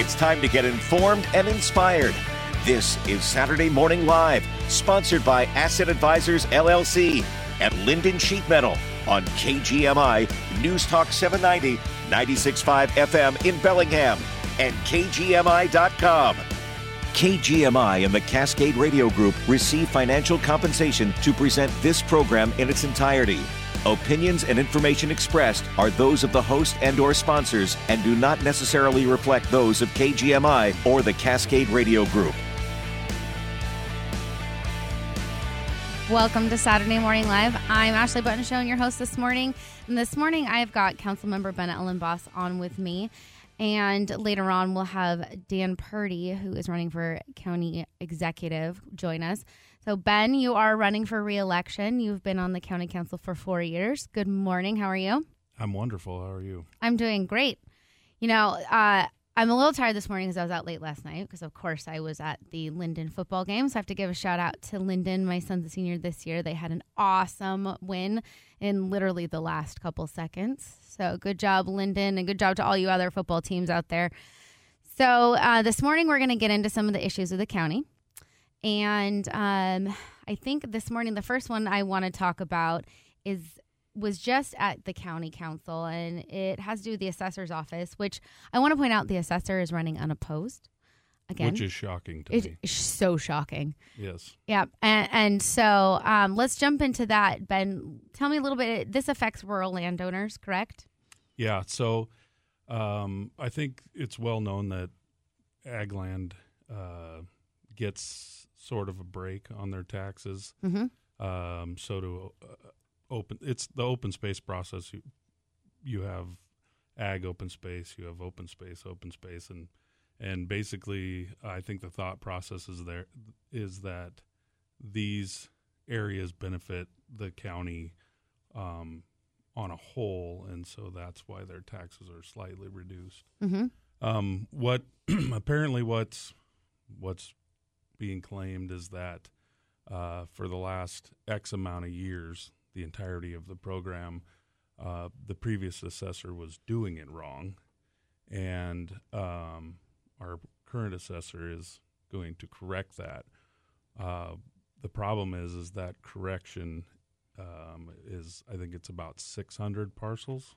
It's time to get informed and inspired. This is Saturday Morning Live, sponsored by Asset Advisors LLC at Lynden Sheet Metal on KGMI News Talk 790, 96.5 FM in Bellingham and KGMI.com. KGMI and the Cascade Radio Group receive financial compensation to present this program in its entirety. Opinions and information expressed are those of the host and or sponsors and do not necessarily reflect those of KGMI or the Cascade Radio Group. Welcome to Saturday Morning Live. I'm Ashley Butenschoen, your host this morning. And this morning I've got Councilmember Bennett Elenbaas on with me. And later on, we'll have Dan Purdy, who is running for county executive, join us. So, Ben, you are running for reelection. You've been on the county council for four years. Good morning. How are you? I'm wonderful. How are you? I'm doing great. You know, uh, I'm a little tired this morning because I was out late last night because, of course, I was at the Lynden football game. So I have to give a shout out to Lynden. My son's a senior this year. They had an awesome win in literally the last couple seconds. So good job, Lynden, and good job to all you other football teams out there. So uh, this morning we're going to get into some of the issues of the county. And um, I think this morning, the first one I want to talk about is was just at the county council, and it has to do with the assessor's office, which I want to point out the assessor is running unopposed. Again, Which is shocking to it me. so shocking. Yes. Yeah, and, and so um, let's jump into that. Ben, tell me a little bit. This affects rural landowners, correct? Yeah. So um, I think it's well known that ag land uh, gets sort of a break on their taxes. Mm-hmm. Um, so to uh, open, it's the open space process. You you have ag open space, you have open space, open space, and and basically, I think the thought process is there is that these areas benefit the county um, on a whole, and so that's why their taxes are slightly reduced. Mm-hmm. Um, what apparently what's what's being claimed is that uh, for the last X amount of years, the entirety of the program, uh, the previous assessor was doing it wrong, and um, our current assessor is going to correct that. Uh, the problem is, is that correction um, is I think it's about 600 parcels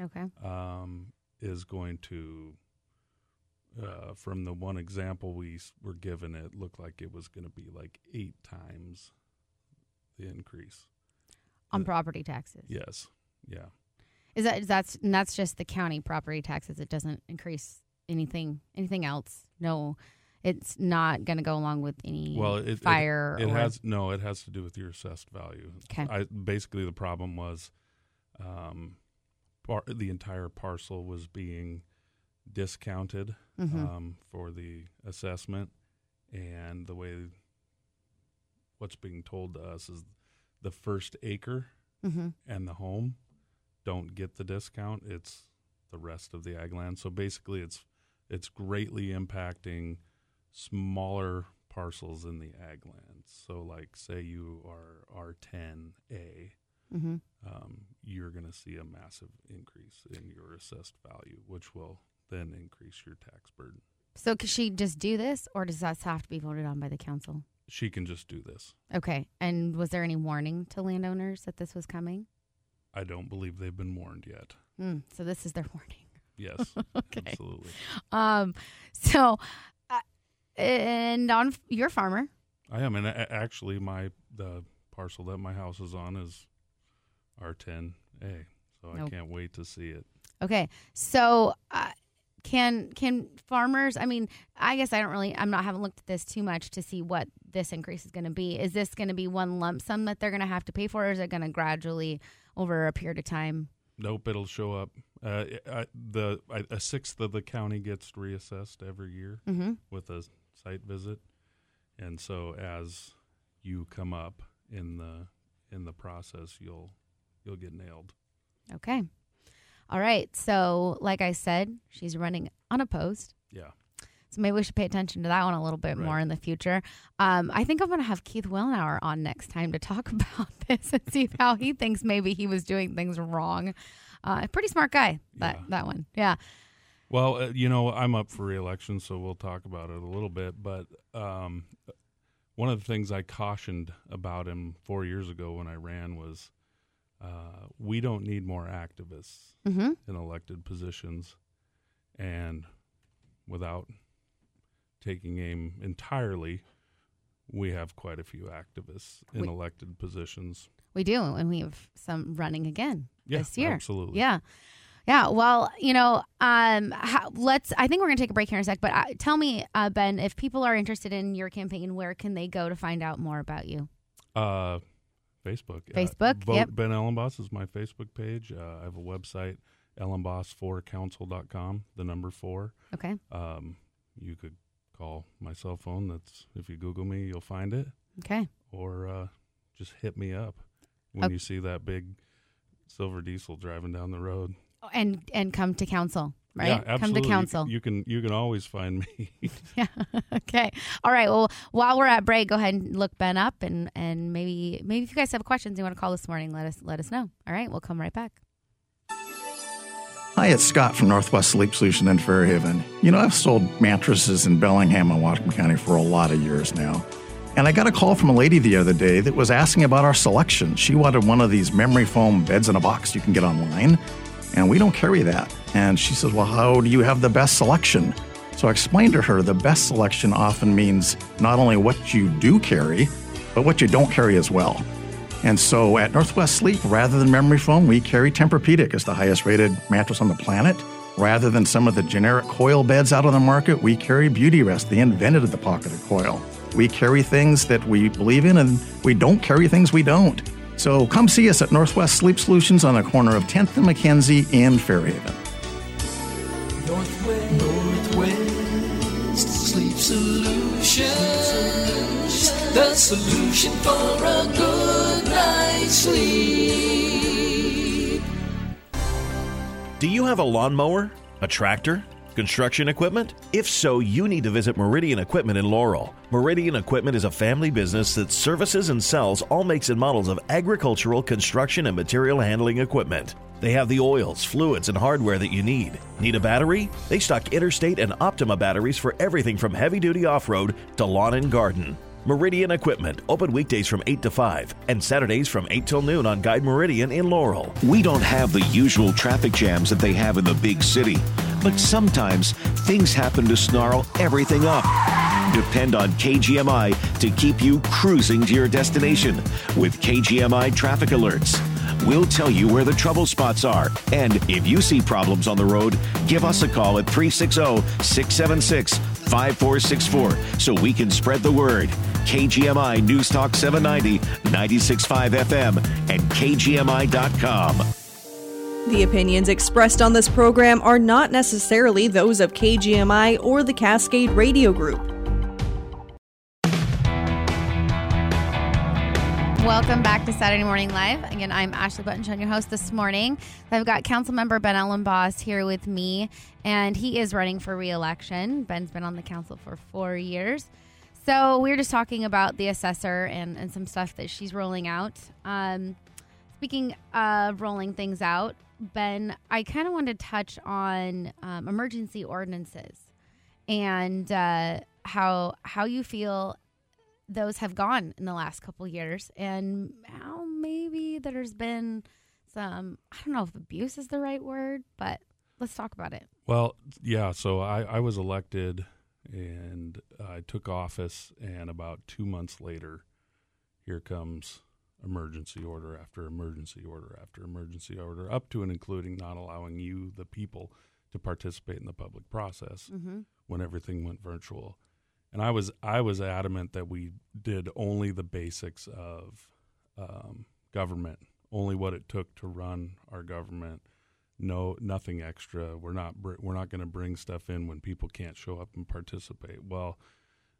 Okay. um, is going to, uh, from the one example we were given, it looked like it was going to be like eight times the increase. On Yeah. property taxes. Yes. Yeah. Is that is that's and that's just the county property taxes? It doesn't increase anything anything else. No, it's not going to go along with any Well, it, it- fire. It, or, has no. It has to do with your assessed value. Okay. I basically the problem was, um, par- the entire parcel was being discounted Mhm. um, for the assessment, and the way what's being told to us is the first acre Mhm. and the home don't get the discount. It's the rest of the ag land. So basically, it's it's greatly impacting smaller parcels in the ag lands. So, like, say you are R ten A, Mhm. um, you're going to see a massive increase in your assessed value, which will then increase your tax burden. So could she just do this, or does that have to be voted on by the council? She can just do this. Okay. And was there any warning to landowners that this was coming? I don't believe they've been warned yet. Hmm. so this is their warning. Yes, Okay. absolutely. Um. So, uh, and on your farmer. I am, and actually, my the parcel that my house is on is R10A, so I can't wait to see it. Okay. So, uh, can can farmers? I mean, I guess I don't really. I'm not haven't looked at this too much to see what this increase is going to be. Is this going to be one lump sum that they're going to have to pay for, or is it going to gradually over a period of time? Nope, it'll show up. Uh, I, the I, a sixth of the county gets reassessed every year Mm-hmm. with a site visit, and so as you come up in the in the process, you'll you'll get nailed. Okay. All right. So, like I said, she's running unopposed. Yeah. So maybe we should pay attention to that one a little bit more in the future. Um, I think I'm going to have Keith Willnauer on next time to talk about this and see how he thinks maybe he was doing things wrong. Uh, pretty smart guy. That Yeah. that one. Yeah. Well, uh, you know, I'm up for reelection, so we'll talk about it a little bit. But um, one of the things I cautioned about him four years ago when I ran was uh, we don't need more activists Mm-hmm. in elected positions. And without taking aim entirely, we have quite a few activists in We- elected positions. We do, and we have some running again Yeah, this year. absolutely. Yeah. Yeah, well, you know, um, how, let's. I think we're going to take a break here in a sec. But uh, tell me, uh, Ben, if people are interested in your campaign, where can they go to find out more about you? Uh, Facebook. Facebook, Uh, Vote yep. Ben Elenbaas is my Facebook page. Uh, I have a website, elenbaas4council.com, the number four. Okay, Um, you could call my cell phone. That's if you Google me, you'll find it, okay, or uh, just hit me up when Ok. you see that big silver diesel driving down the road. Oh, and and come to council, right? Yeah, come absolutely. to You council. can- You can you can always find me. yeah. okay. All right. Well, while we're at break, go ahead and look Ben up, and and maybe maybe if you guys have questions you want to call this morning, let us let us know. All right. We'll come right back. Hi, it's Scott from Northwest Sleep Solution in Fairhaven. You know, I've sold mattresses in Bellingham and Whatcom County for a lot of years now. And I got a call from a lady the other day that was asking about our selection. She wanted one of these memory foam beds in a box you can get online, and we don't carry that. And she says, Well, how do you have the best selection? So I explained to her the best selection often means not only what you do carry, but what you don't carry as well. And so at Northwest Sleep, rather than memory foam, we carry Tempur-Pedic as the highest rated mattress on the planet. Rather than some of the generic coil beds out on the market, we carry Beautyrest. They invented of the pocketed coil. We carry things that we believe in and we don't carry things we don't. So come see us at Northwest Sleep Solutions on the corner of 10th and McKenzie and Fairhaven. Northwest, Northwest Sleep Solutions. The solution for a good night's sleep. Do you have a lawnmower, a tractor, construction equipment? If so, you need to visit Meridian Equipment in Laurel. Meridian Equipment is a family business that services and sells all makes and models of agricultural, construction, and material handling equipment. They have the oils, fluids, and hardware that you need. Need a battery? They stock Interstate and Optima batteries for everything from heavy duty off road to lawn and garden. Meridian Equipment, open weekdays from 8 to 5 and Saturdays from 8 till noon on Guide Meridian in Laurel. We don't have the usual traffic jams that they have in the big city, but sometimes things happen to snarl everything up. Depend on KGMI to keep you cruising to your destination with KGMI traffic alerts. We'll tell you where the trouble spots are, and if you see problems on the road, give us a call at 360 676 5464 so we can spread the word. KGMI News Talk 790, 96.5 FM, and KGMI.com. The opinions expressed on this program are not necessarily those of KGMI or the Cascade Radio Group. Welcome back to Saturday Morning Live. Again, I'm Ashley Butenschoen, your host this morning. I've got Councilmember Ben Elenbaas here with me, and he is running for re-election. Ben's been on the council for four years. So we were just talking about the assessor and, and some stuff that she's rolling out. Um, speaking of rolling things out, Ben, I kind of wanted to touch on um, emergency ordinances and uh, how how you feel those have gone in the last couple years and how maybe there's been some I don't know if abuse is the right word, but let's talk about it. Well, yeah. So I, I was elected and I took office, and about two months later, here comes emergency order after emergency order after emergency order, up to and including not allowing you, the people, to participate in the public process Mm-hmm. when everything went virtual. And I was I was adamant that we did only the basics of um, government, only what it took to run our government. No, nothing extra. We're not br- we're not going to bring stuff in when people can't show up and participate. Well,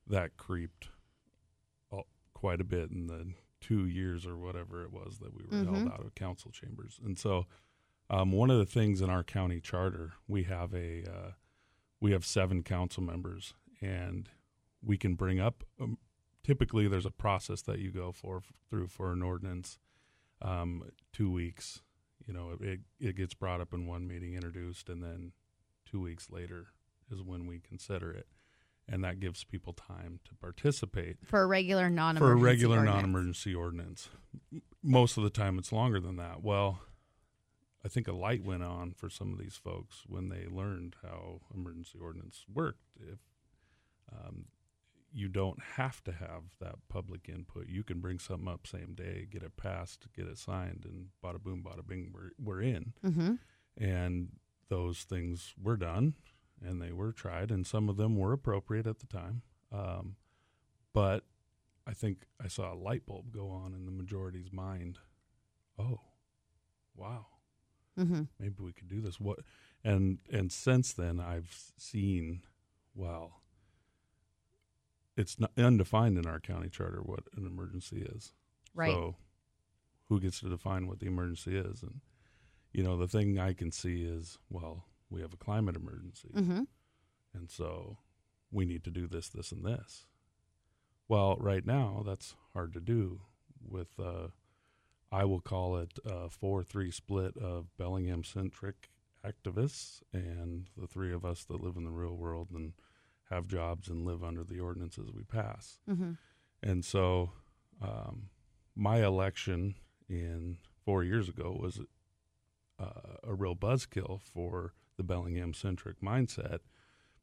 that creeped quite a bit in the two years or whatever it was that we were held Mhm. out of council chambers. And so, um, one of the things in our county charter, we have a uh, we have seven council members, and we can bring up. Um, typically, there's a process that you go for through for an ordinance. Um, two weeks, you know, it it gets brought up in one meeting, introduced, and then two weeks later is when we consider it, and that gives people time to participate For a regular non for a regular non-emergency ordinance. Most of the time, it's longer than that. Well, I think a light went on for some of these folks when they learned how emergency ordinance worked. If um, you don't have to have that public input, you can bring something up same day, get it passed, get it signed, and bada boom, bada bing, we're we're in. Mm-hmm. and those things were done and they were tried and some of them were appropriate at the time. Um, but i think i saw a light bulb go on in the majority's mind. Oh wow. Mm-hmm. maybe we could do this. What and and since then i've seen well it's not undefined in our county charter what an emergency is Right. so who gets to define what the emergency is and you know the thing i can see is well we have a climate emergency Mm-hmm. and so we need to do this this and this well right now that's hard to do with uh, i will call it a 4-3 split of bellingham centric activists and the three of us that live in the real world and have jobs and live under the ordinances we pass Mm-hmm. and so um, my election in four years ago was uh, a real buzzkill for the Bellingham centric mindset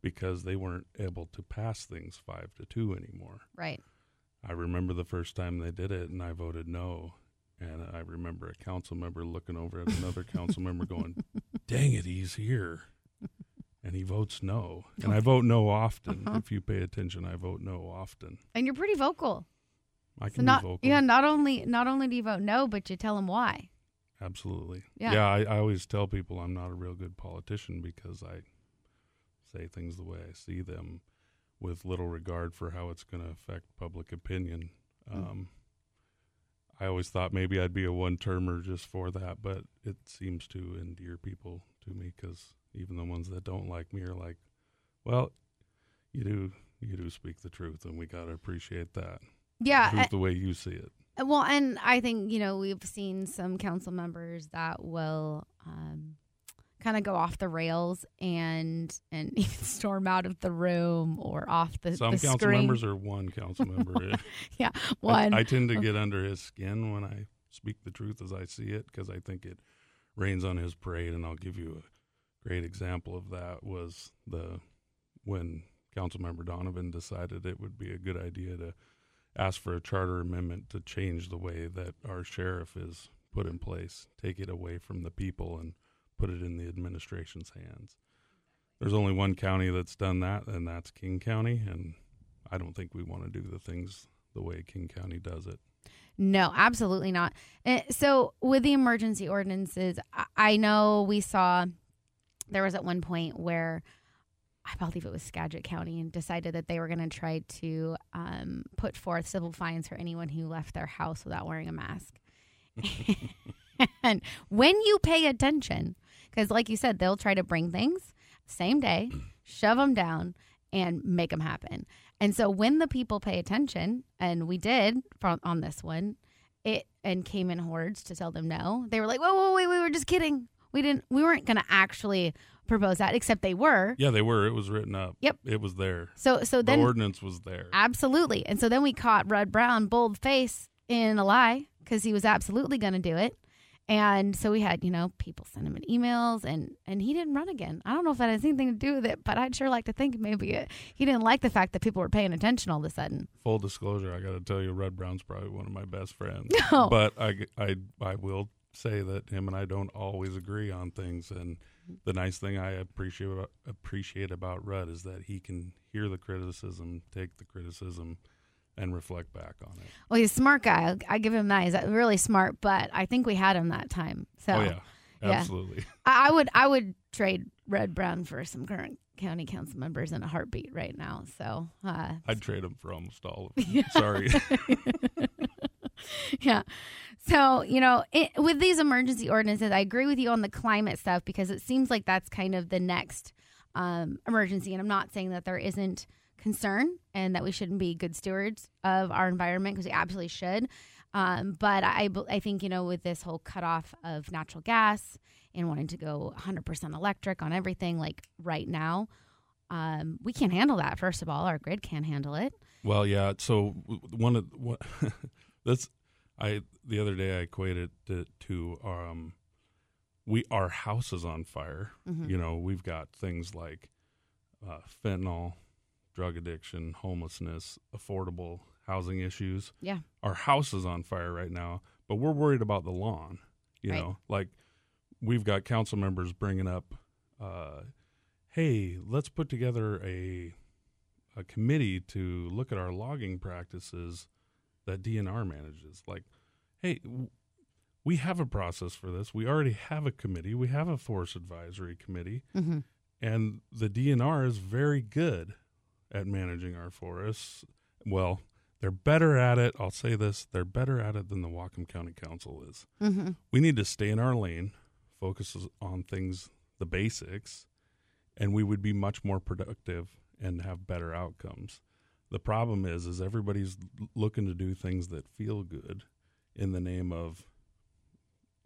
because they weren't able to pass things five to two anymore. Right. I remember the first time they did it, and I voted no. And I remember a council member looking over at another council member going, Dang it, he's here. And he votes no. And I vote no often. Uh-huh. If you pay attention, I vote no often. And you're pretty vocal. I So can not be vocal. yeah, not only not only do you vote no, but you tell them why. Absolutely. Yeah. I, I always tell people I'm not a real good politician because I say things the way I see them with little regard for how it's going to affect public opinion. Mm. Um, I always thought maybe I'd be a one termer just for that, but it seems to endear people to me because even the ones that don't like me are like, well, you do. You do speak the truth, and we got to appreciate that. Yeah. Truth the way you see it. Uh, Well, and I think you know we've seen some council members that will um, kind of go off the rails and and storm out of the room or off the, Some the council screen. members are one council member. yeah, I- one. I, tend to get under his skin when I speak the truth as I see it because I think it rains on his parade. And I'll give you a great example of that was the when Councilmember Donovan decided it would be a good idea to ask for a charter amendment to change the way that our sheriff is put in place, take it away from the people and put it in the administration's hands. There's only one county that's done that, and that's King County. And I don't think we want to do the things the way King County does it. No, absolutely not. Uh, So, with the emergency ordinances, I know we saw there was at one point where I believe it was Skagit County and decided that they were going to try to um, put forth civil fines for anyone who left their house without wearing a mask. and when you pay attention, because like you said, they'll try to bring things same day, shove them down, and make them happen. And so when the people pay attention, and we did on this one, it and came in hordes to tell them no. They were like, "Whoa, whoa, wait, we were just kidding. We didn't. We weren't going to actually propose that, except they were." Yeah, they were. It was written up. Yep. It was there. So, so then the ordinance was there. Absolutely. And so then we caught Rud Browne bold face in a lie because he was absolutely going to do it. And so we had, you know, people send him emails and and he didn't run again. I don't know if that has anything to do with it, but I'd sure like to think maybe it, he didn't like the fact that people were paying attention all of a sudden. Full disclosure, I got to tell you, Rud Browne's probably one of my best friends. No. But I, I, I will say that him and I don't always agree on things. And the nice thing I appreciate appreciate about Rud is that he can hear the criticism, take the criticism, and reflect back on it. Well, he's a smart guy. I give him that. He's really smart, but I think we had him that time. So oh yeah, yeah. absolutely. I I would I would trade Rud Browne for some current county council members in a heartbeat right now. So uh, I'd trade him for almost all of them. Sorry. yeah. So, you know, it, with these emergency ordinances, I agree with you on the climate stuff because it seems like that's kind of the next um, emergency. And I'm not saying that there isn't concern and that we shouldn't be good stewards of our environment because we absolutely should. Um, but I, I think, you know, with this whole cutoff of natural gas and wanting to go 100% electric on everything, like right now, um, we can't handle that. First of all, our grid can't handle it. Well, yeah. So one of that's I the other day I equated it to um we our house is on fire. Mhm. You know, we've got things like uh, fentanyl, drug addiction, homelessness, affordable housing issues. Yeah. Our house is on fire right now, but we're worried about the lawn. You Right. know, like we've got council members bringing up, uh, hey, let's put together a a committee to look at our logging practices that DNR manages. Like, hey, w- we have a process for this. We already have a committee. We have a forest advisory committee, Mm-hmm. and the DNR is very good at managing our forests. Well, they're better at it. I'll say this: they're better at it than the Whatcom County Council is. Mm-hmm. We need to stay in our lane, focus on things, the basics, and we would be much more productive and have better outcomes. The problem is, is everybody's looking to do things that feel good in the name of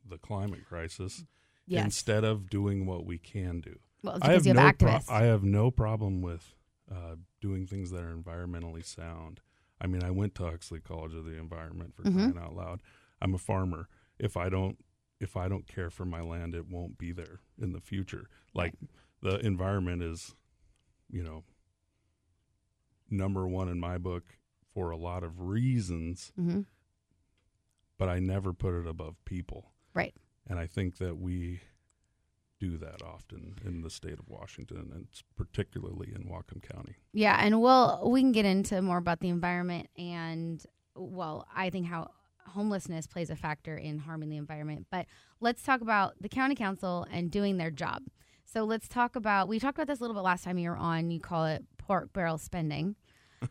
the climate crisis Yes. instead of doing what we can do. well, I have you have no pro- I have no problem with uh, doing things that are environmentally sound. I mean, I went to Huxley College of the Environment for Mhm. crying out loud. I'm a farmer. If I don't if I don't care for my land, it won't be there in the future. Like the environment is, you know, number one in my book for a lot of reasons, mm-hmm. but I never put it above people. Right. And I think that we do that often in the state of Washington, and particularly in Whatcom County. Yeah, and we'll we can get into more about the environment and well, I think how homelessness plays a factor in harming the environment. But let's talk about the county council and doing their job. So let's talk about we talked about this a little bit last time you were on. You call it pork barrel spending.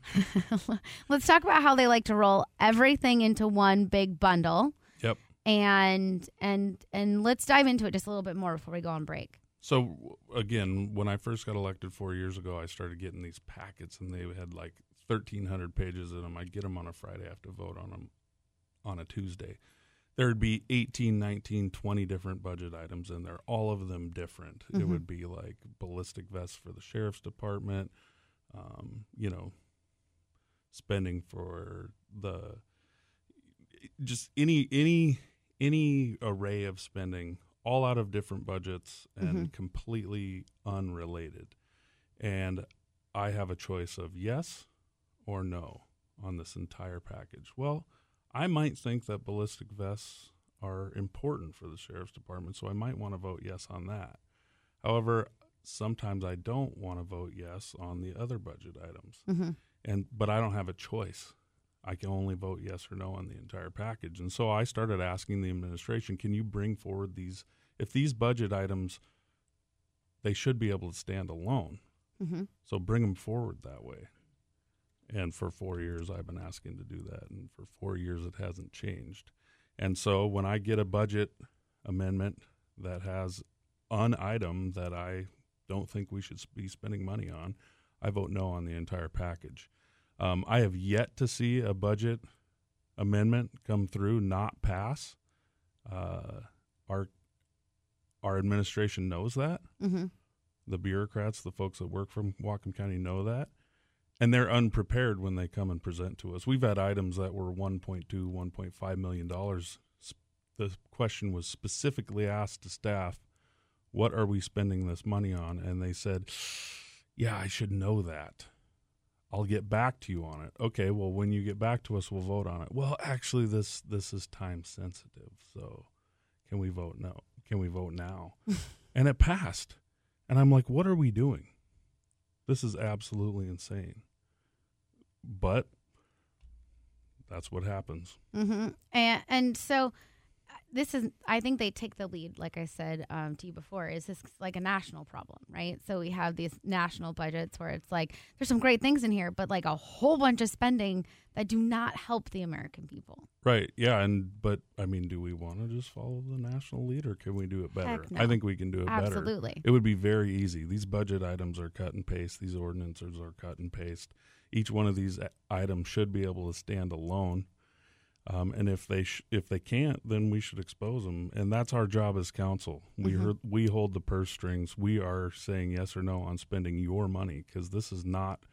let's talk about how they like to roll everything into one big bundle Yep. and and and let's dive into it just a little bit more before we go on break. So again, when I first got elected four years ago, I started getting these packets, and they had like thirteen hundred pages in them. I'd get them on a Friday, I have to vote on them on a Tuesday. There'd be 18, 19, 20 different budget items in there, all of them different. It Mhm. would be like ballistic vests for the sheriff's department, um, you know, spending for the just any any any array of spending all out of different budgets and completely unrelated and i have a choice of yes or no on this entire package well i might think that ballistic vests are important for the sheriff's department so i might want to vote yes on that however sometimes i don't want to vote yes on the other budget items Mm-hmm. and but I don't have a choice. I can only vote yes or no on the entire package. And so I started asking the administration, can you bring forward these if these budget items they should be able to stand alone. Mm-hmm. So bring them forward that way. And for 4 years I've been asking to do that and for 4 years it hasn't changed. And so when I get a budget amendment that has an item that I don't think we should be spending money on, I vote no on the entire package. Um, I have yet to see a budget amendment come through not pass. Uh, our our administration knows that. Mm-hmm. The bureaucrats, the folks that work from Whatcom County, know that, and they're unprepared when they come and present to us. We've had items that were 1.2, 1.5 million dollars. The question was specifically asked to staff, "What are we spending this money on?" And they said, "Yeah, I should know that." I'll get back to you on it. Okay, well, when you get back to us, we'll vote on it. Well, actually, this this is time sensitive, so can we vote no? Can we vote now? and it passed, and I'm like, what are we doing? This is absolutely insane. But that's what happens. Mm-hmm. And and so this is I think they take the lead, like I said um, to you before. Is this like a national problem, right? So we have these national budgets where it's like there's some great things in here, but like a whole bunch of spending that do not help the American people. Right. Yeah. And but I mean, do we want to just follow the national lead, or can we do it better? No. I think we can do it better. Absolutely. It would be very easy. These budget items are cut and paste. These ordinances are cut and paste. Each one of these items should be able to stand alone. Um, and if they sh- if they can't, then we should expose them, and that's our job as council. We Mhm. heard, we hold the purse strings. We are saying yes or no on spending your money because this is not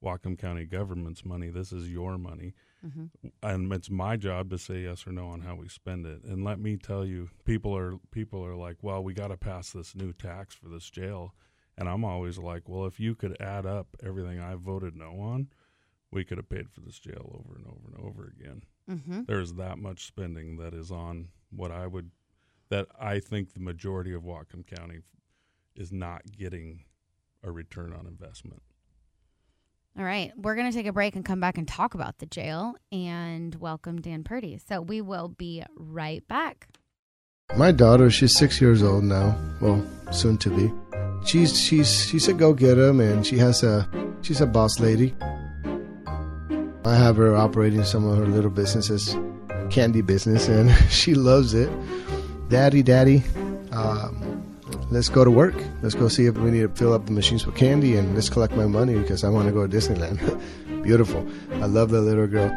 Whatcom County government's money. This is your money, Mhm. and it's my job to say yes or no on how we spend it. And let me tell you, people are people are like, well, we got to pass this new tax for this jail, and I'm always like, well, if you could add up everything I voted no on, we could have paid for this jail over and over and over again Mm-hmm. there's that much spending that is on what I would that I think the majority of Whatcom County is not getting a return on investment. All right, we're going to take a break and come back and talk about the jail and welcome Dan Purdy. So we will be right back. My daughter, she's six years old now. Well, soon to be. She's she's she's a go getter, man. She has a she's a boss lady. I have her operating some of her little businesses, candy business, and she loves it. Daddy, daddy, um, let's go to work. Let's go see if we need to fill up the machines with candy, and let's collect my money because I want to go to Disneyland. Beautiful. I love that little girl.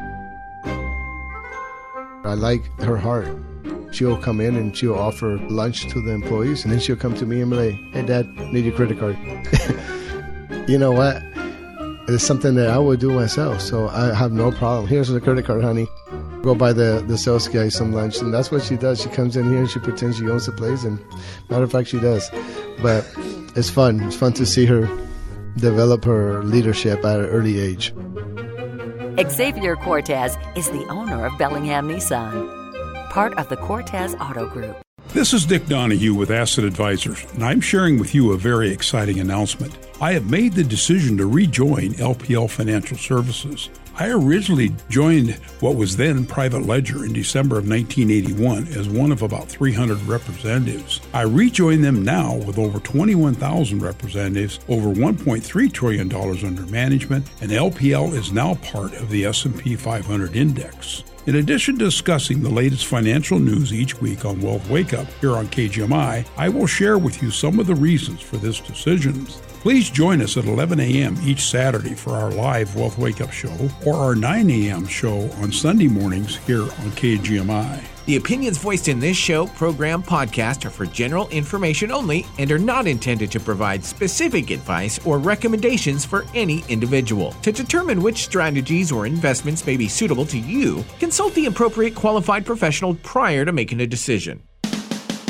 I like her heart. She'll come in and she'll offer lunch to the employees, and then she'll come to me and be like, "Hey, Dad, need your credit card." you know what? It's something that I would do myself, so I have no problem. Here's the credit card, honey. Go buy the the sales guy some lunch, and that's what she does. She comes in here and she pretends she owns the place, and matter of fact, she does. But it's fun. It's fun to see her develop her leadership at an early age. Xavier Cortez is the owner of Bellingham Nissan, part of the Cortez Auto Group. This is Dick Donahue with Asset Advisors, and I'm sharing with you a very exciting announcement. I have made the decision to rejoin LPL Financial Services. I originally joined what was then Private Ledger in December of 1981 as one of about 300 representatives. I rejoin them now with over 21,000 representatives, over 1.3 trillion dollars under management, and LPL is now part of the S&P 500 index. In addition to discussing the latest financial news each week on Wealth Wake Up here on KGMI, I will share with you some of the reasons for this decision. Please join us at 11 a.m. each Saturday for our live Wealth Wake Up show or our 9 a.m. show on Sunday mornings here on KGMI. The opinions voiced in this show, program, podcast are for general information only and are not intended to provide specific advice or recommendations for any individual. To determine which strategies or investments may be suitable to you, consult the appropriate qualified professional prior to making a decision.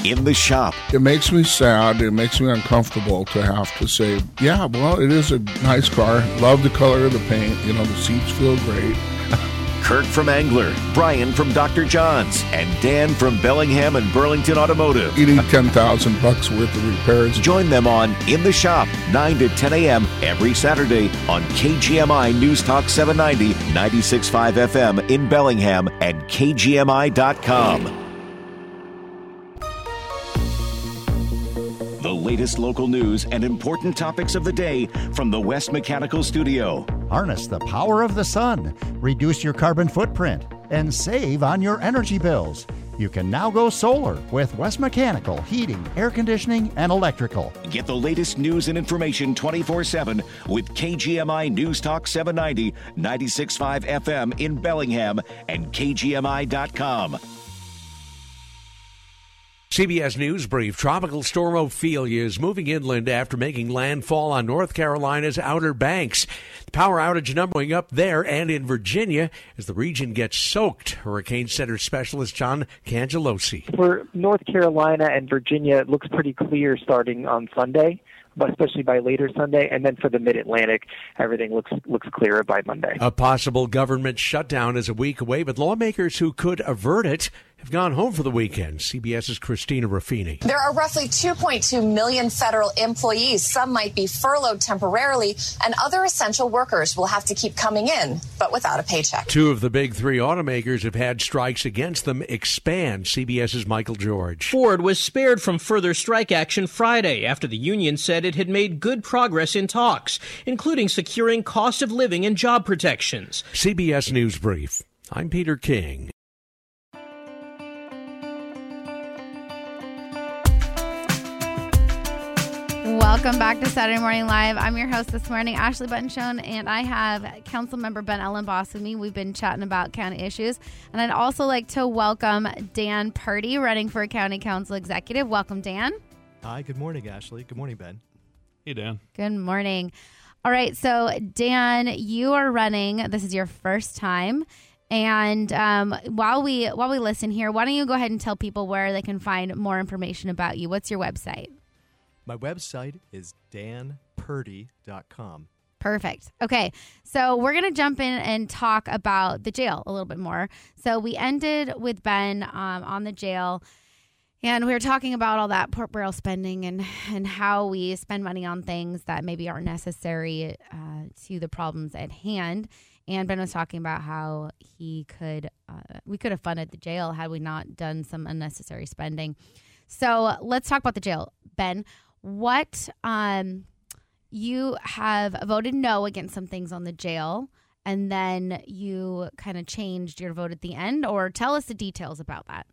In the shop, It makes me sad. It makes me uncomfortable to have to say, yeah, well, it is a nice car. Love the color of the paint. You know, the seats feel great. Kurt from Angler, Brian from Dr. John's, and Dan from Bellingham and Burlington Automotive. You need 10,000 bucks worth of repairs. Join them on In the Shop, 9 to 10 a.m. every Saturday on KGMI News Talk 790, 96.5 FM in Bellingham and KGMI.com. latest local news and important topics of the day from the West Mechanical Studio. Harness the power of the sun, reduce your carbon footprint, and save on your energy bills. You can now go solar with West Mechanical Heating, Air Conditioning, and Electrical. Get the latest news and information 24 7 with KGMI News Talk 790, 96.5 FM in Bellingham and KGMI.com. CBS News Brief Tropical Storm Ophelia is moving inland after making landfall on North Carolina's Outer Banks. The power outage numbering up there and in Virginia as the region gets soaked. Hurricane Center specialist John Cangialosi. For North Carolina and Virginia, it looks pretty clear starting on Sunday, but especially by later Sunday. And then for the Mid Atlantic, everything looks looks clearer by Monday. A possible government shutdown is a week away, but lawmakers who could avert it have gone home for the weekend. CBS's Christina Ruffini. There are roughly 2.2 million federal employees. Some might be furloughed temporarily, and other essential workers will have to keep coming in, but without a paycheck. Two of the big three automakers have had strikes against them expand. CBS's Michael George. Ford was spared from further strike action Friday after the union said it had made good progress in talks, including securing cost of living and job protections. CBS News Brief. I'm Peter King. Welcome back to Saturday Morning Live. I'm your host this morning, Ashley Butenschoen, and I have Council Member Ben Elenbaas with me. We've been chatting about county issues, and I'd also like to welcome Dan Purdy, running for County Council Executive. Welcome, Dan. Hi, good morning, Ashley. Good morning, Ben. Hey, Dan. Good morning. All right, so Dan, you are running. This is your first time, and um, while we while we listen here, why don't you go ahead and tell people where they can find more information about you? What's your website? My website is danpurdy.com. Perfect. Okay. So we're going to jump in and talk about the jail a little bit more. So we ended with Ben um, on the jail. And we were talking about all that port barrel spending and, and how we spend money on things that maybe aren't necessary uh, to the problems at hand. And Ben was talking about how he could, uh, we could have funded the jail had we not done some unnecessary spending. So let's talk about the jail. Ben, what um, you have voted no against some things on the jail and then you kind of changed your vote at the end or tell us the details about that.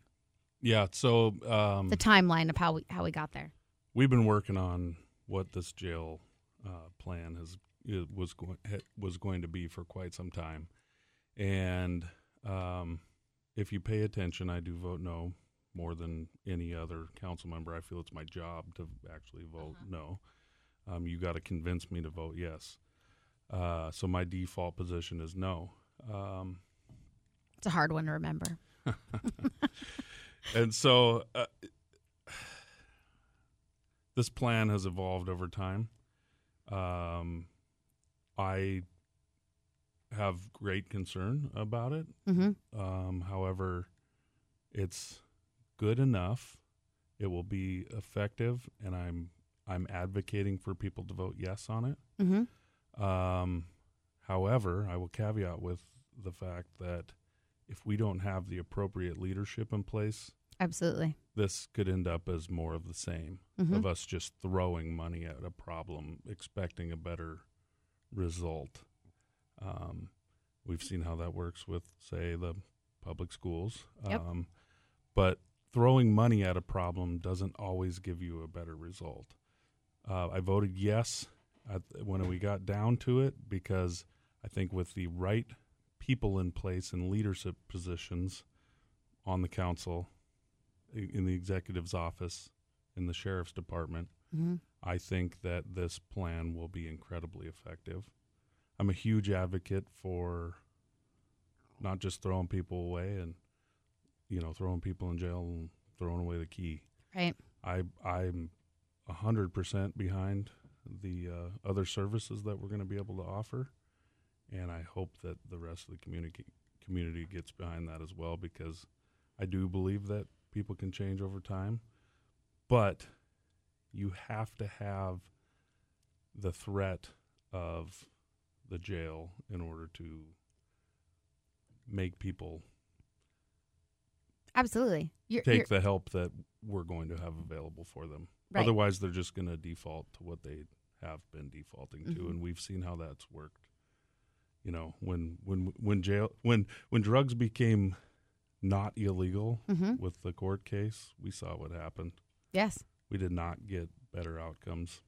Yeah. So um, the timeline of how we how we got there. we've been working on what this jail uh, plan has it was going was going to be for quite some time, and um, if you pay attention, I do vote no more than any other council member. I feel it's my job to actually vote no. Um, you got to convince me to vote yes. Uh, so my default position is no. Um, it's a hard one to remember and so uh, this plan has evolved over time. Um, I have great concern about it. Mhm. Um, however, it's good enough. It will be effective, and I'm I'm advocating for people to vote yes on it. Mhm. Um, however, I will caveat with the fact that if we don't have the appropriate leadership in place, absolutely this could end up as more of the same Mhm. of us just throwing money at a problem, expecting a better result. Um, we've seen how that works with, say, the public schools. Yep. Um, but throwing money at a problem doesn't always give you a better result. Uh, I voted yes at, when we got down to it because I think with the right people in place in leadership positions on the council, in the executive's office, in the sheriff's department, Mhm. I think that this plan will be incredibly effective. I'm a huge advocate for not just throwing people away and you know throwing people in jail and throwing away the key. Right. I I'm a hundred percent behind the uh, other services that we're going to be able to offer, and I hope that the rest of the community community gets behind that as well because I do believe that people can change over time, but you have to have the threat of the jail in order to make people absolutely you're, take you're- the help that we're going to have available for them. Right. Otherwise, they're just going to default to what they have been defaulting to, Mhm. and we've seen how that's worked. You know, when when when jail when when drugs became not illegal Mhm. with the court case, we saw what happened. Yes. we did not get better outcomes,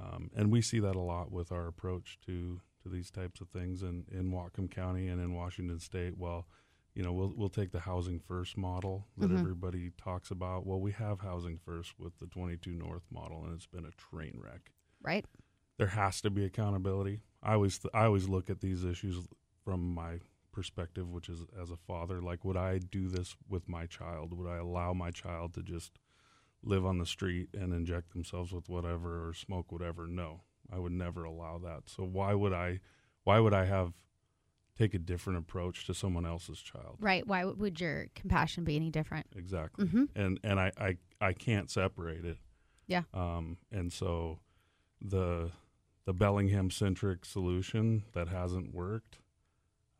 um, and we see that a lot with our approach to to these types of things in in Whatcom County and in Washington State. Well, you know, we'll we'll take the housing first model that Mhm. everybody talks about. Well, we have housing first with the 22 North model, and it's been a train wreck. right There has to be accountability. I always th- I always look at these issues from my perspective, which is as a father. Like, would I do this with my child? Would I allow my child to just live on the street and inject themselves with whatever or smoke whatever? No, I would never allow that. So why would I? Why would I have take a different approach to someone else's child? right why would your compassion be any different Exactly. Mhm. And and I, I I can't separate it. Yeah. Um and so the the Bellingham centric solution that hasn't worked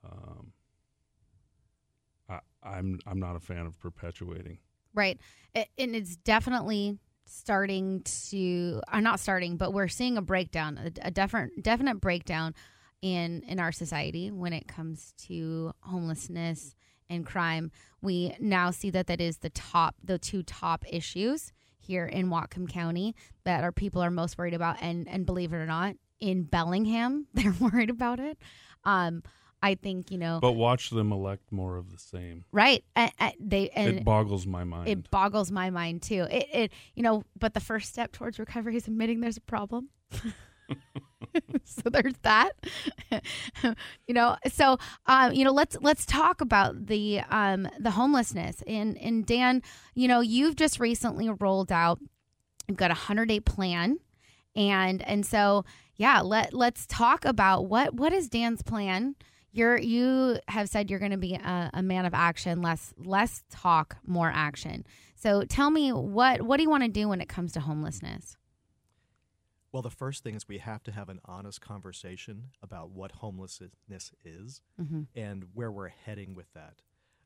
um I I'm I'm not a fan of perpetuating. Right. And it's definitely starting to are not starting, but we're seeing a breakdown, a, a different definite breakdown in in our society when it comes to homelessness and crime. We now see that that is the top the two top issues here in Whatcom County that our people are most worried about, and and believe it or not, in Bellingham they're worried about it. Um, I think you know, But watch them elect more of the same. right? They and it boggles my mind. it boggles my mind too. It, it, you know, but the first step towards recovery is admitting there's a problem. so there's that. you know, so um, you know, let's let's talk about the um the homelessness. And and Dan, you know, you've just recently rolled out. You've got a hundred day plan, and and so yeah, let let's talk about what what is Dan's plan. You're you have said you're going to be a, a man of action, less less talk, more action. So tell me what what do you want to do when it comes to homelessness? Well, the first thing is we have to have an honest conversation about what homelessness is Mhm. and where we're heading with that.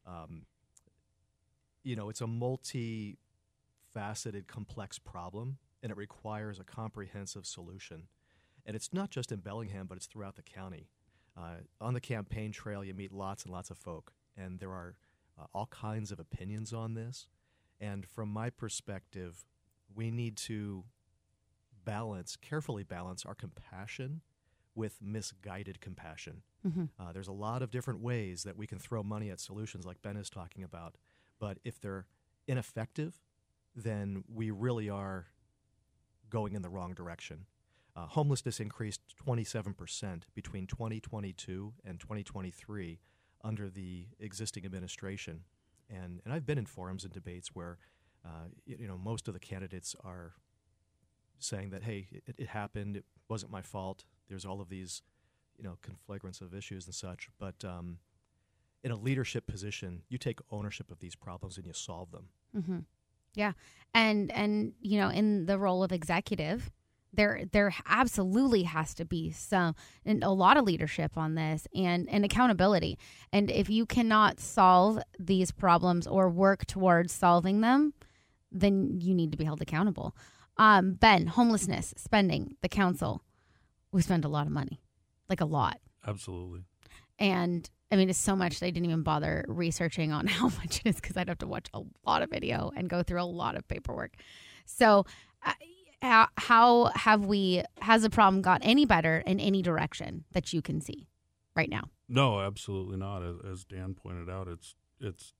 Um, you know, it's a multi faceted, complex problem, and it requires a comprehensive solution. And it's not just in Bellingham, but it's throughout the county. Uh, on the campaign trail, you meet lots and lots of folk, and there are uh, all kinds of opinions on this. And from my perspective, we need to balance, carefully balance our compassion with misguided compassion. Mhm. Uh, there's a lot of different ways that we can throw money at solutions, like Ben is talking about. But if they're ineffective, then we really are going in the wrong direction. Uh, homelessness increased 27% between 2022 and 2023 under the existing administration. And, and I've been in forums and debates where, uh, you know, most of the candidates are saying that, hey, it, it happened, it wasn't my fault. There's all of these, you know, conflagrants of issues and such. But um, in a leadership position, you take ownership of these problems and you solve them. hmm Yeah, and and you know, in the role of executive, there there absolutely has to be some and a lot of leadership on this and and accountability. And if you cannot solve these problems or work towards solving them, then you need to be held accountable. Um, ben, homelessness, spending, the council, we spend a lot of money, like a lot. Absolutely. And I mean, it's so much they didn't even bother researching on how much it is because I'd have to watch a lot of video and go through a lot of paperwork. So, uh, how, how have we, has the problem got any better in any direction that you can see right now? No, absolutely not. As, as Dan pointed out, it's it's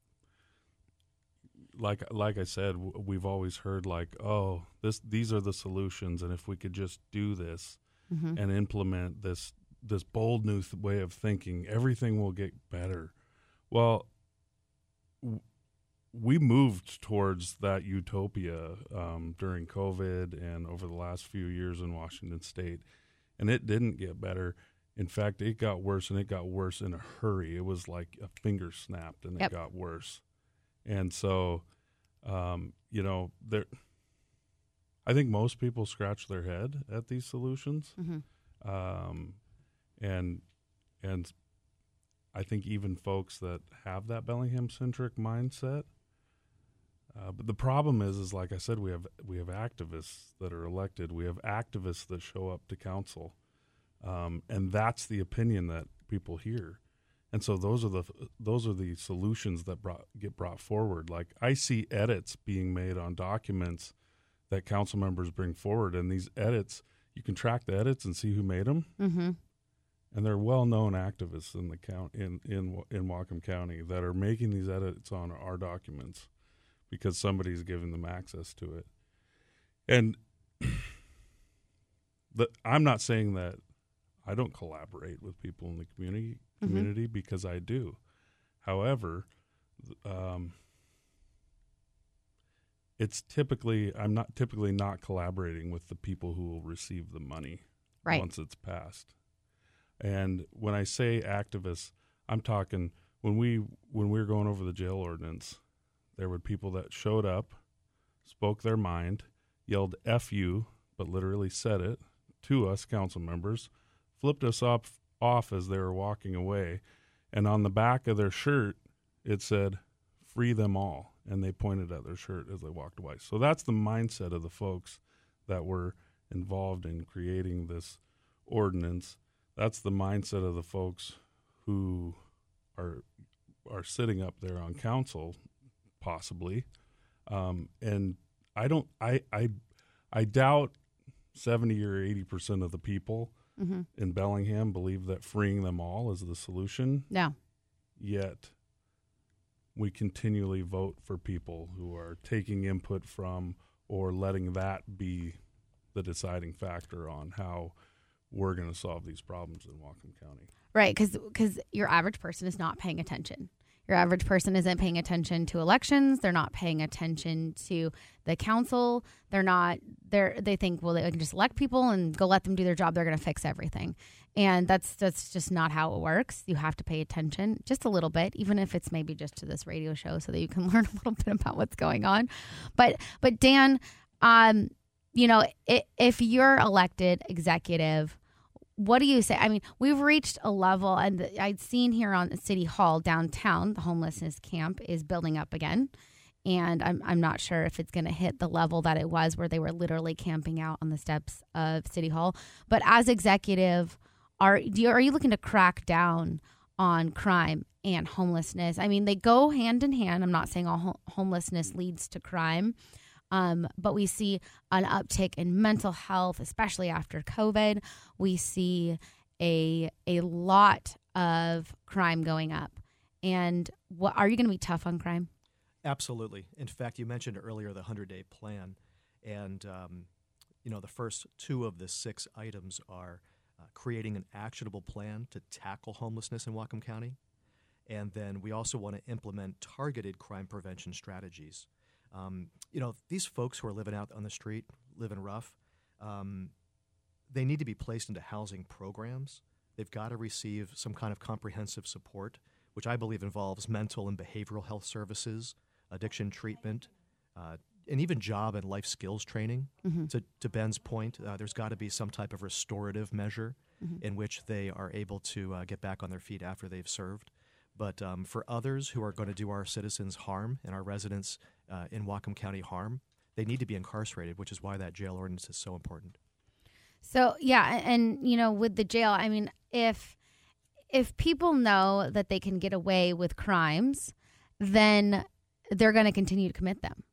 like like I said, we've always heard like, oh, this these are the solutions, and if we could just do this Mhm. and implement this this bold new th- way of thinking, everything will get better. Well, w- we moved towards that utopia um, during COVID and over the last few years in Washington State, and it didn't get better. In fact, it got worse, and it got worse in a hurry. It was like a finger snapped, and Yep. it got worse. And so, um, you know, there. I think most people scratch their head at these solutions, Mhm. um, and and I think even folks that have that Bellingham centric mindset. Uh, but the problem is, is like I said, we have we have activists that are elected. We have activists that show up to council, um, and that's the opinion that people hear. And so those are the those are the solutions that brought, get brought forward. Like I see edits being made on documents that council members bring forward, and these edits you can track the edits and see who made them Mm-hmm. and they're well-known activists in the count in in in Whatcom County that are making these edits on our documents because somebody's giving them access to it. And the, I'm not saying that I don't collaborate with people in the community Mhm. community because I do. However, um, it's typically I'm not typically not collaborating with the people who will receive the money Right. once it's passed. And when I say activists, I'm talking when we when we were going over the jail ordinance, there were people that showed up, spoke their mind, yelled "f you," but literally said it to us council members, flipped us off off as they were walking away, and on the back of their shirt it said "free them all," and they pointed at their shirt as they walked away. So that's the mindset of the folks that were involved in creating this ordinance. That's the mindset of the folks who are are sitting up there on council, possibly. Um, and I don't. I I I doubt seventy or eighty percent of the people Mhm. in Bellingham believe that freeing them all is the solution. No. Yet we continually vote for people who are taking input from or letting that be the deciding factor on how we're going to solve these problems in Whatcom County. Right, because your average person is not paying attention. Your average person isn't paying attention to elections. They're not paying attention to the council. They're not. They're they think well they can just elect people and go let them do their job. They're going to fix everything, and that's that's just not how it works. You have to pay attention just a little bit, even if it's maybe just to this radio show, so that you can learn a little bit about what's going on. But but Dan, um, you know, if you're elected executive what do you say? I mean, we've reached a level, and I'd seen here on City Hall downtown, the homelessness camp is building up again. And I'm, I'm not sure if it's going to hit the level that it was where they were literally camping out on the steps of City Hall. But as executive, are, do you, are you looking to crack down on crime and homelessness? I mean, they go hand in hand. I'm not saying all ho- homelessness leads to crime. Um, but we see an uptick in mental health, especially after COVID. We see a a lot of crime going up. And what are you going to be tough on crime? Absolutely. In fact, you mentioned earlier the 100 day plan. And, um, you know, the first two of the six items are uh, creating an actionable plan to tackle homelessness in Whatcom County. And then we also want to implement targeted crime prevention strategies. Um, you know, these folks who are living out on the street, living rough, um, they need to be placed into housing programs. They've got to receive some kind of comprehensive support, which I believe involves mental and behavioral health services, addiction treatment, uh, and even job and life skills training. Mhm. To, to Ben's point, uh, there's got to be some type of restorative measure Mhm. in which they are able to uh, get back on their feet after they've served. But um, for others who are going to do our citizens harm and our residents uh, in Whatcom County harm, they need to be incarcerated, which is why that jail ordinance is so important. So yeah, and you know, with the jail, I mean, if if people know that they can get away with crimes, then they're going to continue to commit them.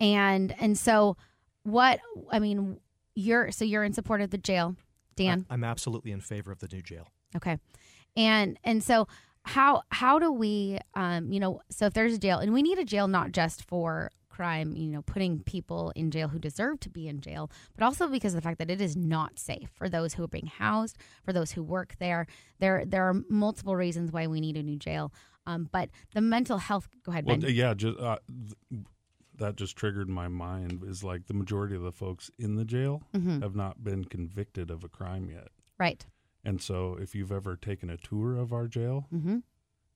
And and so what I mean, you're so you're in support of the jail, Dan. I, am absolutely in favor of the new jail. Okay. And and so how how do we um you know so if there's a jail and we need a jail not just for crime you know putting people in jail who deserve to be in jail but also because of the fact that it is not safe for those who are being housed for those who work there there there are multiple reasons why we need a new jail um but the mental health go ahead Well, ben. yeah, just uh, th- that just triggered my mind. Is like the majority of the folks in the jail Mhm. have not been convicted of a crime yet. Right. And so, if you've ever taken a tour of our jail, Mhm.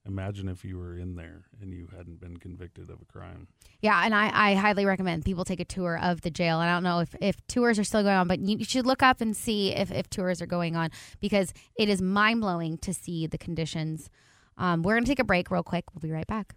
imagine if you were in there and you hadn't been convicted of a crime. Yeah, and I, I highly recommend people take a tour of the jail. And I don't know if, if tours are still going on, but you, you should look up and see if, if tours are going on because it is mind blowing to see the conditions. Um, we're going to take a break real quick. We'll be right back.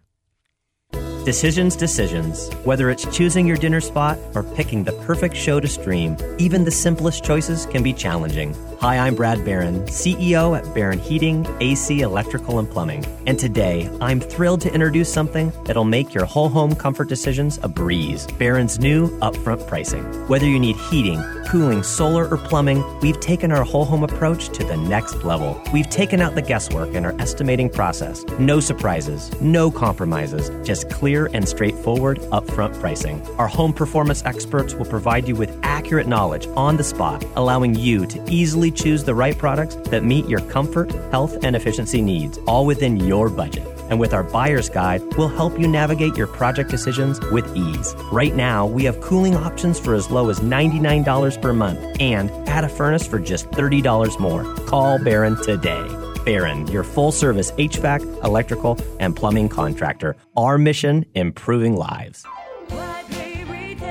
Decisions, decisions. Whether it's choosing your dinner spot or picking the perfect show to stream, even the simplest choices can be challenging. Hi, I'm Brad Barron, CEO at Barron Heating, AC, Electrical, and Plumbing. And today, I'm thrilled to introduce something that'll make your whole home comfort decisions a breeze. Barron's new upfront pricing. Whether you need heating, cooling, solar, or plumbing, we've taken our whole home approach to the next level. We've taken out the guesswork in our estimating process. No surprises, no compromises, just clear and straightforward upfront pricing. Our home performance experts will provide you with accurate knowledge on the spot, allowing you to easily choose the right products that meet your comfort, health, and efficiency needs, all within your budget. And with our buyer's guide, we'll help you navigate your project decisions with ease. Right now, we have cooling options for as low as $99 per month and add a furnace for just $30 more. Call Barron today. Barron, your full service HVAC, electrical, and plumbing contractor. Our mission improving lives.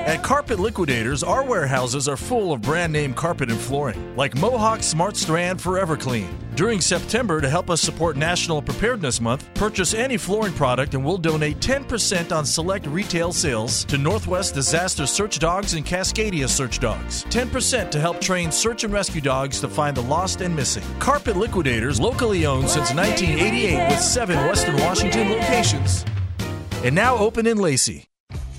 At Carpet Liquidators, our warehouses are full of brand name carpet and flooring, like Mohawk Smart Strand Forever Clean. During September, to help us support National Preparedness Month, purchase any flooring product and we'll donate 10% on select retail sales to Northwest Disaster Search Dogs and Cascadia Search Dogs. 10% to help train search and rescue dogs to find the lost and missing. Carpet Liquidators, locally owned since 1988 with seven Western Washington locations, and now open in Lacey.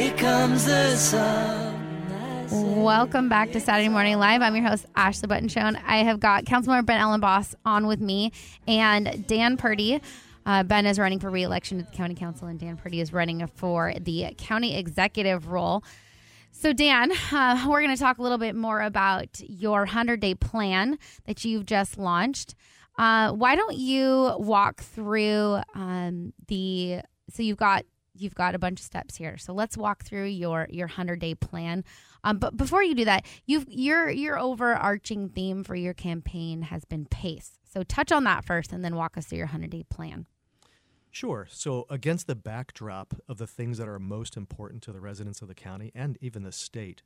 Here comes the sun. Welcome back to Saturday Morning Live. I'm your host, Ashley Butenschoen. and I have got Councilmember Ben Elenbaas on with me and Dan Purdy. Uh, ben is running for re-election to the county council, and Dan Purdy is running for the county executive role. So, Dan, uh, we're going to talk a little bit more about your 100 day plan that you've just launched. Uh, why don't you walk through um, the? So you've got you've got a bunch of steps here. So let's walk through your your 100 day plan. Um, but before you do that, you've your your overarching theme for your campaign has been pace. So touch on that first, and then walk us through your 100 day plan. Sure. So, against the backdrop of the things that are most important to the residents of the county and even the state,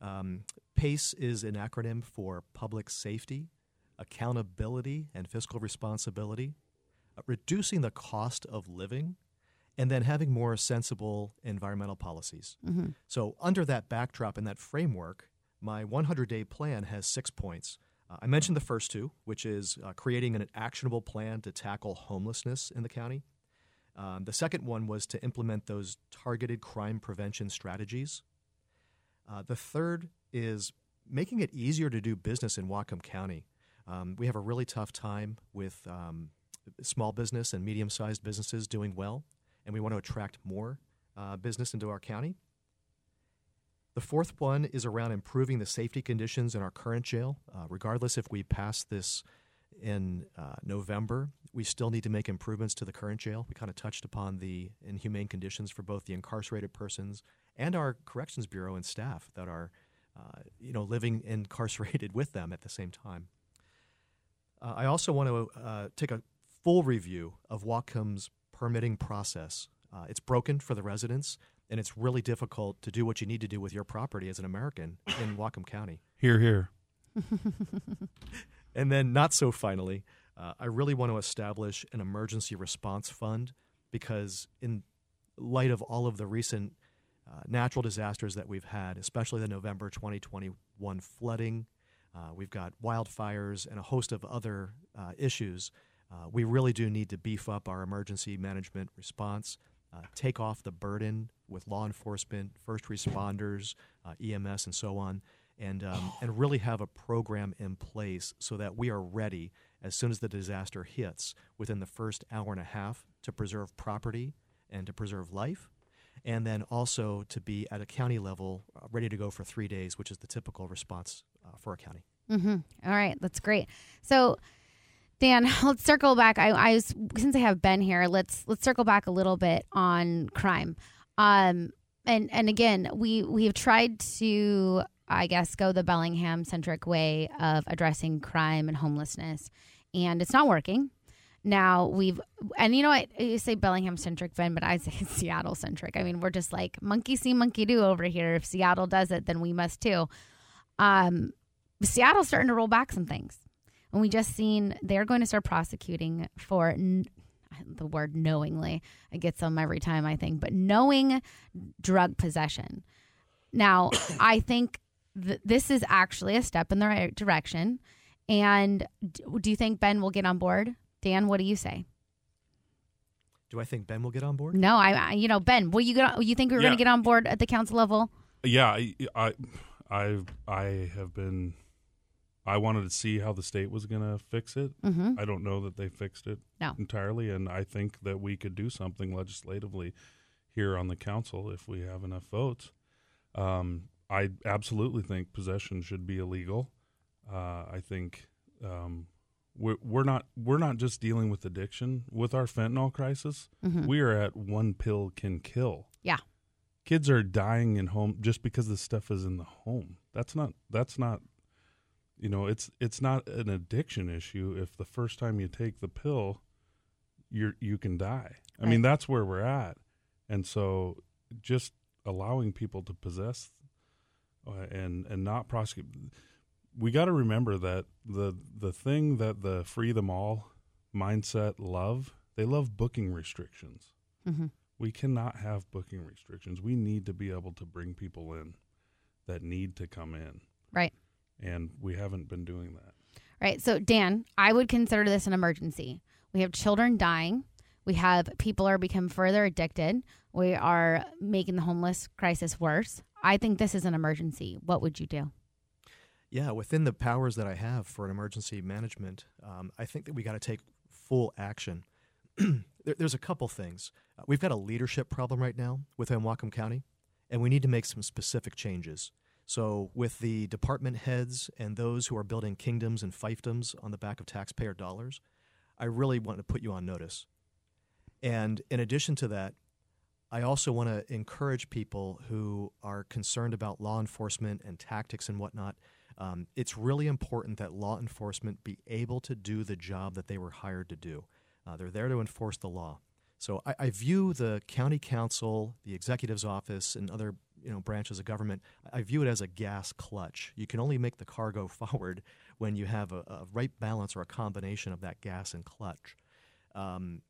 um, PACE is an acronym for public safety, accountability, and fiscal responsibility, uh, reducing the cost of living, and then having more sensible environmental policies. Mhm. So, under that backdrop and that framework, my 100 day plan has six points. Uh, I mentioned the first two, which is uh, creating an actionable plan to tackle homelessness in the county. Um, the second one was to implement those targeted crime prevention strategies. Uh, the third is making it easier to do business in Whatcom County. Um, we have a really tough time with um, small business and medium sized businesses doing well, and we want to attract more uh, business into our county. The fourth one is around improving the safety conditions in our current jail. Uh, regardless if we pass this in uh, November, we still need to make improvements to the current jail. We kind of touched upon the inhumane conditions for both the incarcerated persons and our corrections bureau and staff that are, uh, you know, living incarcerated with them at the same time. Uh, I also want to uh, take a full review of Whatcom's permitting process. Uh, it's broken for the residents, and it's really difficult to do what you need to do with your property as an American in Whatcom County. Here, here. And then, not so finally, uh, I really want to establish an emergency response fund because, in light of all of the recent uh, natural disasters that we've had, especially the November 2021 flooding, uh, we've got wildfires and a host of other uh, issues. Uh, we really do need to beef up our emergency management response, uh, take off the burden with law enforcement, first responders, uh, EMS, and so on, and um, and really have a program in place so that we are ready as soon as the disaster hits within the first hour and a half to preserve property and to preserve life, and then also to be at a county level uh, ready to go for three days, which is the typical response uh, for a county. Mm-hmm. All right, that's great. So, Dan, let's circle back. I, I was, since I have Ben here, let's let's circle back a little bit on crime. Um, and and again, we we have tried to, I guess, go the Bellingham centric way of addressing crime and homelessness, and it's not working. Now we've, and you know what? You say Bellingham centric, Ben, but I say Seattle centric. I mean, we're just like monkey see, monkey do over here. If Seattle does it, then we must too. Um, Seattle's starting to roll back some things. And we just seen they're going to start prosecuting for n- the word knowingly. It gets them every time, I think, but knowing drug possession. Now, I think th- this is actually a step in the right direction. And d- do you think Ben will get on board? Dan, what do you say? Do I think Ben will get on board? No, I, I you know, Ben, will you get on, you think we're going to get on board at the council level? Yeah, I, I, I, I have been. I wanted to see how the state was going to fix it. Mhm. I don't know that they fixed it No. entirely, and I think that we could do something legislatively here on the council if we have enough votes. Um, I absolutely think possession should be illegal. Uh, I think um, we're, we're not we're not just dealing with addiction with our fentanyl crisis. Mhm. We are at one pill can kill Yeah. kids are dying in home just because this stuff is in the home. That's not that's not you know, it's it's not an addiction issue if the first time you take the pill you're you can die. I mean, that's where we're at, and so just allowing people to possess uh, and and not prosecute. We got to remember that the the thing that the free them all mindset love they love booking restrictions. Mhm. We cannot have booking restrictions. We need to be able to bring people in that need to come in, Right. And we haven't been doing that. Right. So, Dan, I would consider this an emergency. We have children dying. We have people are become further addicted. We are making the homeless crisis worse. I think this is an emergency. What would you do? Yeah, within the powers that I have for an emergency management, um, I think that we got to take full action. there, there's a couple things. Uh, we've got a leadership problem right now within Whatcom County, and we need to make some specific changes. So, with the department heads and those who are building kingdoms and fiefdoms on the back of taxpayer dollars, I really want to put you on notice. And in addition to that, I also want to encourage people who are concerned about law enforcement and tactics and whatnot. Um, it's really important that law enforcement be able to do the job that they were hired to do. Uh, they're there to enforce the law. So I, I view the county council, the executive's office, and other you know branches of government. I view it as a gas clutch. You can only make the car go forward when you have a, a right balance or a combination of that gas and clutch. Um,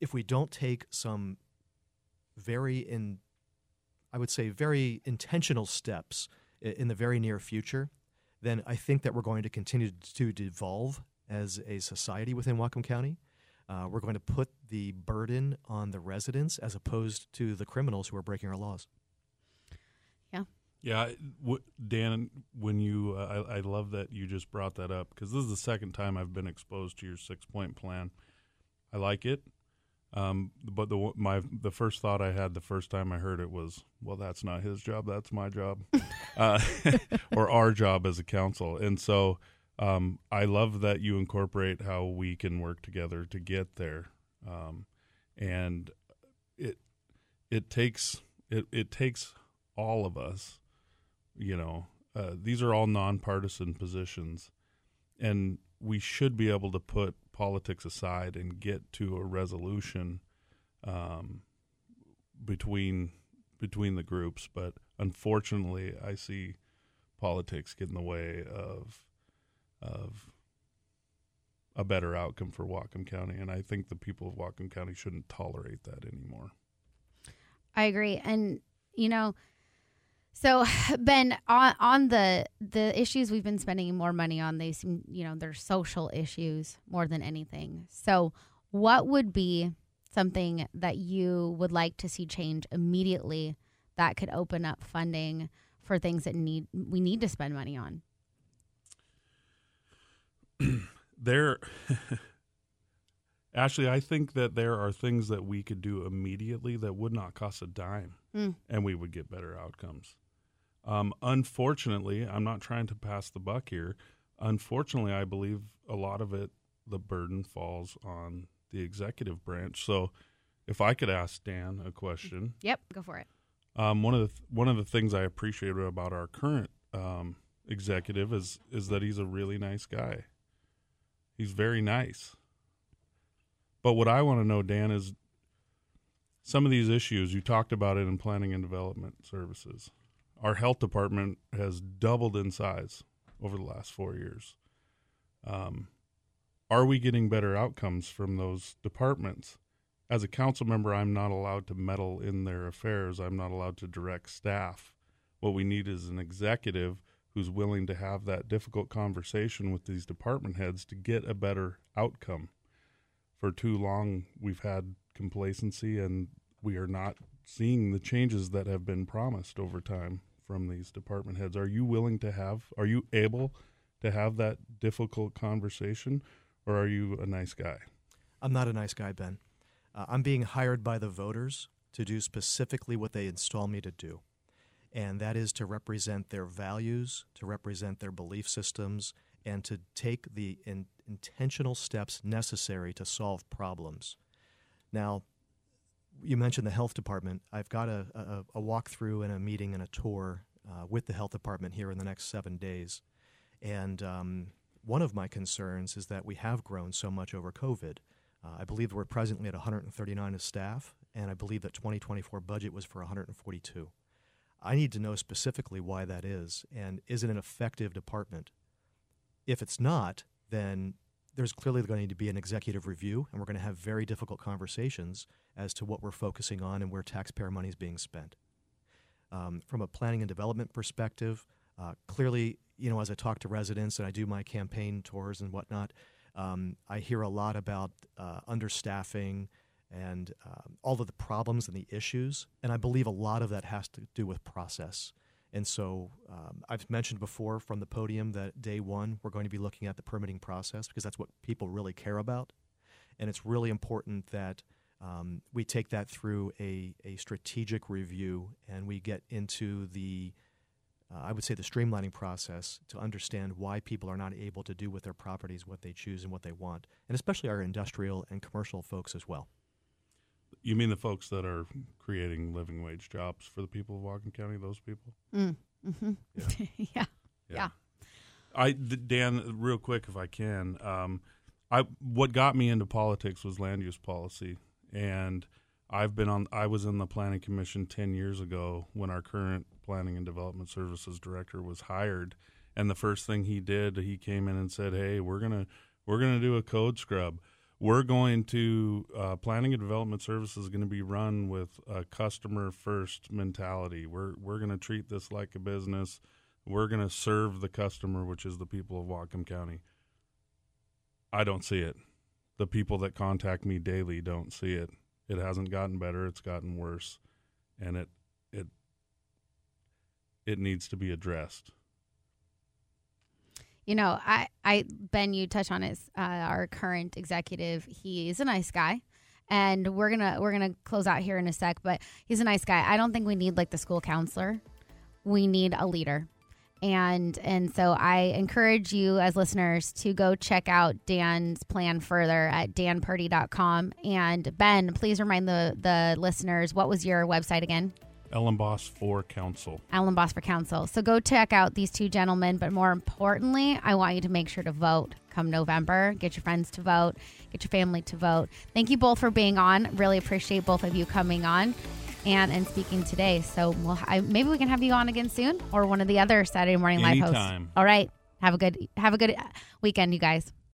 if we don't take some very in I would say very intentional steps in the very near future, then I think that we're going to continue to devolve as a society within Whatcom County. Uh, we're going to put the burden on the residents as opposed to the criminals who are breaking our laws. Yeah. Dan, when you, uh, I, I love that you just brought that up because this is the second time I've been exposed to your six point plan. I like it, um, but the my the first thought I had the first time I heard it was, well, that's not his job, that's my job, uh, or our job as a council. And so um, I love that you incorporate how we can work together to get there, um, and it it takes it, it takes all of us you know uh, these are all nonpartisan positions and we should be able to put politics aside and get to a resolution um, between between the groups but unfortunately i see politics get in the way of of a better outcome for Whatcom County and I think the people of Whatcom County shouldn't tolerate that anymore. I agree. And you know, so Ben, on on the the issues we've been spending more money on, they seem you know they're social issues more than anything. So, what would be something that you would like to see change immediately that could open up funding for things that need we need to spend money on? there Ashley, I think that there are things that we could do immediately that would not cost a dime Mm. and we would get better outcomes. Um, unfortunately, I'm not trying to pass the buck here. Unfortunately, I believe a lot of it, the burden falls on the executive branch. So, if I could ask Dan a question, Yep, go for it. um, one of the th- one of the things I appreciate about our current um, executive is is that he's a really nice guy. He's very nice. But what I want to know, Dan, is some of these issues you talked about it in planning and development services. Our health department has doubled in size over the last four years. Um, are we getting better outcomes from those departments? As a council member, I'm not allowed to meddle in their affairs. I'm not allowed to direct staff. What we need is an executive who's willing to have that difficult conversation with these department heads to get a better outcome. For too long, we've had complacency and we are not seeing the changes that have been promised over time from these department heads. Are you willing to have, are you able to have that difficult conversation or are you a nice guy? I'm not a nice guy, Ben. Uh, I'm being hired by the voters to do specifically what they install me to do, and that is to represent their values, to represent their belief systems, and to take the in- intentional steps necessary to solve problems. Now, you mentioned the health department. I've got a, a, a walkthrough and a meeting and a tour uh, with the health department here in the next seven days. And um, one of my concerns is that we have grown so much over COVID. Uh, I believe we're presently at 139 of staff, and I believe that 2024 budget was for 142. I need to know specifically why that is, and is it an effective department? If it's not, then there's clearly going to need to be an executive review, and we're going to have very difficult conversations as to what we're focusing on and where taxpayer money is being spent. Um, from a planning and development perspective, uh, clearly, you know, as I talk to residents and I do my campaign tours and whatnot, um, I hear a lot about uh, understaffing and um, all of the problems and the issues. And I believe a lot of that has to do with process. And so um, I've mentioned before from the podium that day one, we're going to be looking at the permitting process because that's what people really care about. And it's really important that um, we take that through a, a strategic review and we get into the uh, I would say the streamlining process to understand why people are not able to do with their properties what they choose and what they want, and especially our industrial and commercial folks as well. You mean the folks that are creating living wage jobs for the people of Whatcom County? Those people? Mm. hmm Yeah. yeah. yeah. I Dan, real quick, if I can, um, I what got me into politics was land use policy, and I've been on. I was in the planning commission ten years ago when our current planning and development services director was hired, and the first thing he did, he came in and said, "Hey, we're gonna we're gonna do a code scrub." We're going to uh, planning and development services is going to be run with a customer first mentality. We're we're going to treat this like a business. We're going to serve the customer, which is the people of Whatcom County. I don't see it. The people that contact me daily don't see it. It hasn't gotten better, it's gotten worse. And it it it needs to be addressed. You know, I, I, Ben, you touch on it. Uh, our current executive, he is a nice guy, and we're gonna we're gonna close out here in a sec. But he's a nice guy. I don't think we need like the school counselor. We need a leader, and and so I encourage you as listeners to go check out Dan's plan further at danpurdy.com. And Ben, please remind the the listeners what was your website again? Elenbaas for Council. Elenbaas for Council. So go check out these two gentlemen, but more importantly, I want you to make sure to vote come November. Get your friends to vote, get your family to vote. Thank you both for being on. Really appreciate both of you coming on and and speaking today. So we'll, I, maybe we can have you on again soon, or one of the other Saturday morning live hosts. All right. Have a good have a good weekend, you guys.